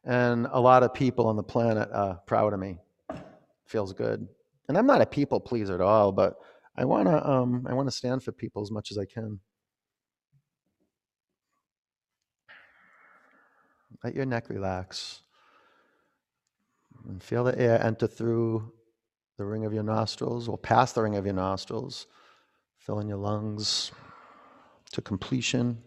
and a lot of people on the planet are proud of me. Feels good. And I'm not a people pleaser at all, but I want to um, I want to stand for people as much as I can. Let your neck relax. And feel the air enter through the ring of your nostrils or past the ring of your nostrils, fill in your lungs to completion.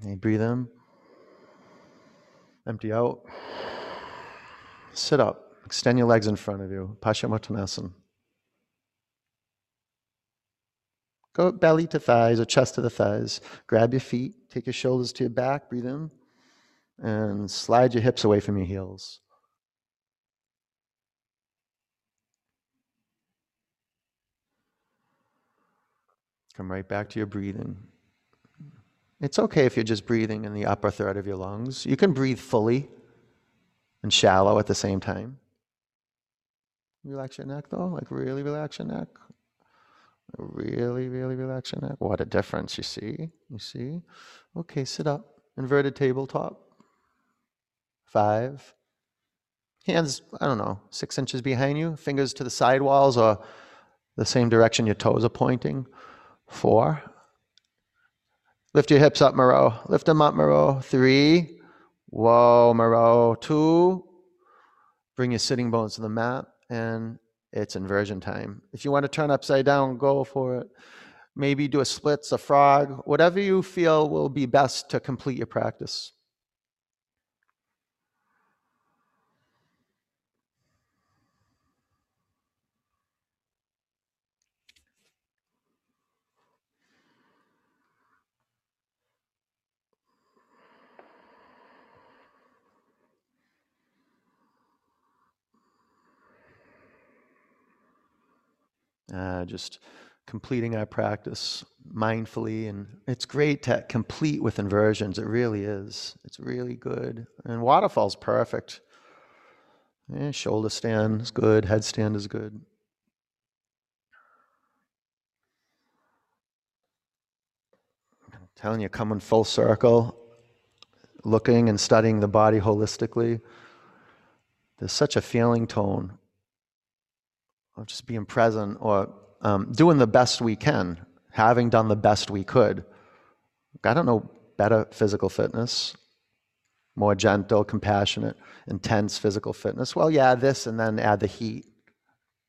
And you breathe in, empty out. Sit up, extend your legs in front of you, Paschimottanasana. Go belly to thighs or chest to the thighs. Grab your feet, take your shoulders to your back, breathe in, and slide your hips away from your heels. Come right back to your breathing. It's okay if you're just breathing in the upper third of your lungs. You can breathe fully and shallow at the same time. Relax your neck though, like really relax your neck. Really, really relax your neck. What a difference, you see? You see? Okay, sit up. Inverted tabletop. Five. Hands, I don't know, six inches behind you. Fingers to the side walls or the same direction your toes are pointing. Four. Lift your hips up, Moreau. Lift them up, Moreau. Three. Whoa, Moreau. Two. Bring your sitting bones to the mat and it's inversion time. If you want to turn upside down, go for it. Maybe do a splits, a frog, whatever you feel will be best to complete your practice. Uh, just completing our practice mindfully. And it's great to complete with inversions. It really is. It's really good. And waterfall's perfect. Yeah, shoulder stand is good, headstand is good. I'm telling you, coming full circle, looking and studying the body holistically. There's such a feeling tone just being present or um, doing the best we can, having done the best we could. I don't know better physical fitness, more gentle, compassionate, intense physical fitness. Well, yeah, this and then add the heat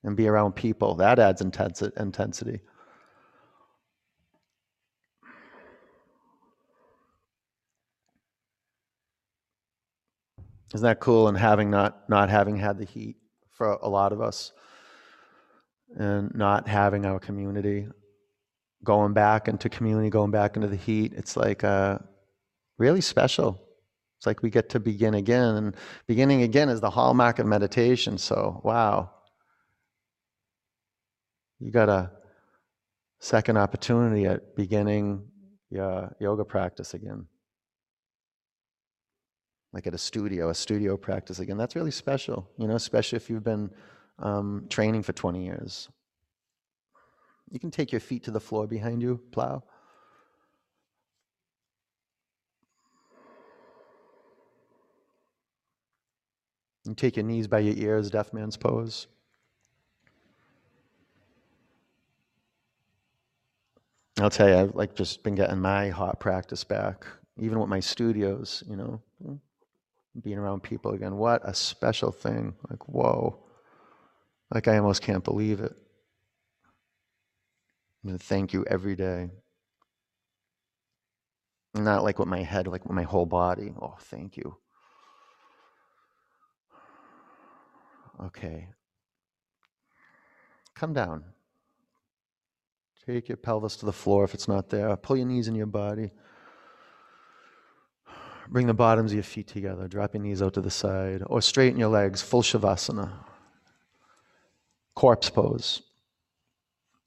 and be around people. That adds intensity. Isn't that cool? And having not not having had the heat for a lot of us and not having our community, going back into community, going back into the heat. It's like uh, really special. It's like we get to begin again, and beginning again is the hallmark of meditation. So, wow, you got a second opportunity at beginning your yoga practice again. Like at a studio, a studio practice again. That's really special, you know, especially if you've been um, training for 20 years. You can take your feet to the floor behind you, plow. And take your knees by your ears, deaf man's pose. I'll tell you, I've like just been getting my hot practice back, even with my studios, you know, being around people again. What a special thing. Like, whoa. Like I almost can't believe it. I'm gonna thank you every day. Not like with my head, like with my whole body. Oh, thank you. Okay. Come down. Take your pelvis to the floor if it's not there. Pull your knees in your body. Bring the bottoms of your feet together. Drop your knees out to the side. Or straighten your legs, full Shavasana corpse pose.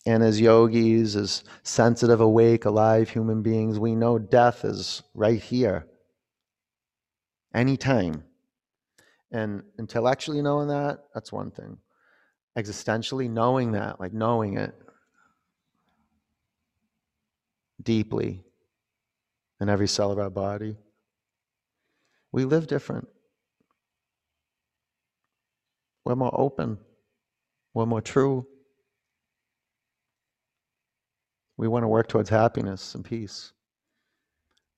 And as yogis, as sensitive, awake, alive human beings, we know death is right here, anytime. And intellectually knowing that, that's one thing. Existentially knowing that, like knowing it deeply in every cell of our body, we live different. We're more open. We're more true. We want to work towards happiness and peace.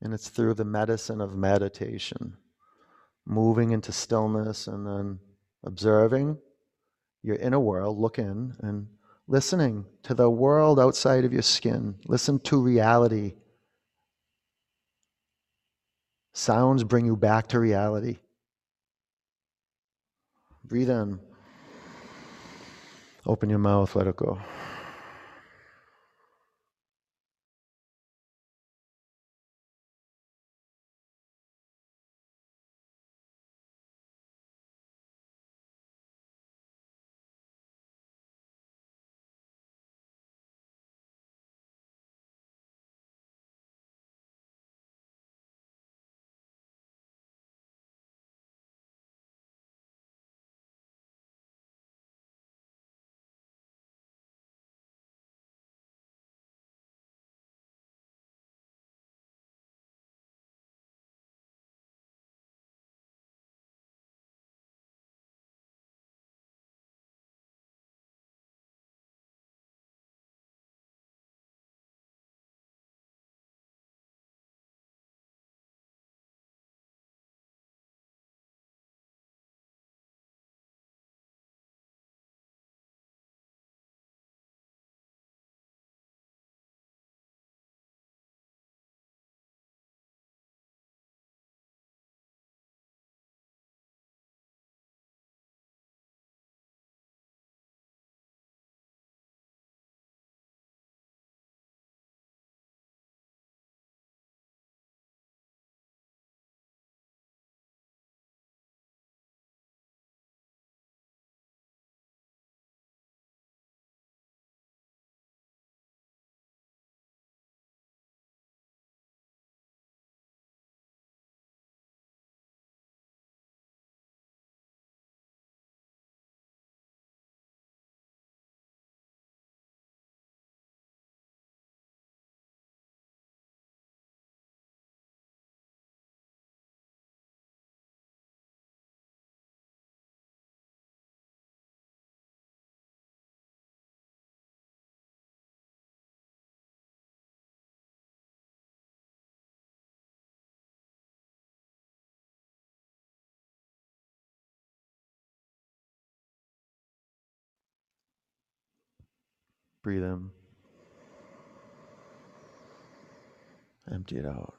And it's through the medicine of meditation, moving into stillness and then observing your inner world, look in and listening to the world outside of your skin. Listen to reality. Sounds bring you back to reality. Breathe in. Open your mouth, let it go. Breathe in. Empty it out.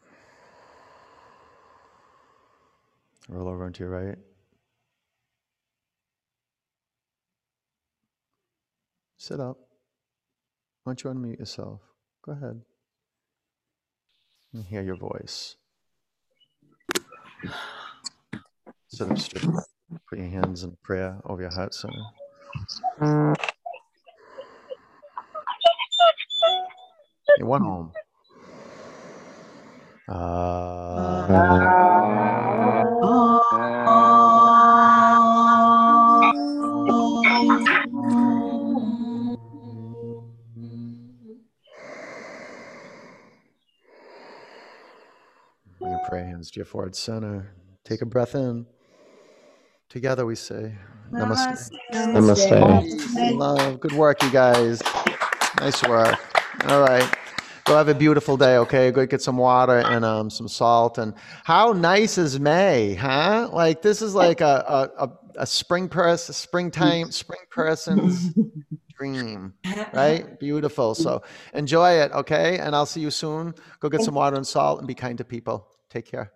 Roll over onto your right. Sit up. Why don't you unmute yourself? Go ahead. And hear your voice. Sit up straight. Put your hands in prayer over your heart center. Went home. Bring your prayer hands to your forehead center. Take a breath in. Together we say, Namaste. Namaste. Love. Good work, you guys. Nice work. All right. Go have a beautiful day, okay? Go get some water and um, some salt. And how nice is May, huh? Like this is like a a, a, a spring person, springtime, spring person's dream, right? Beautiful. So enjoy it, okay? And I'll see you soon. Go get some water and salt and be kind to people. Take care.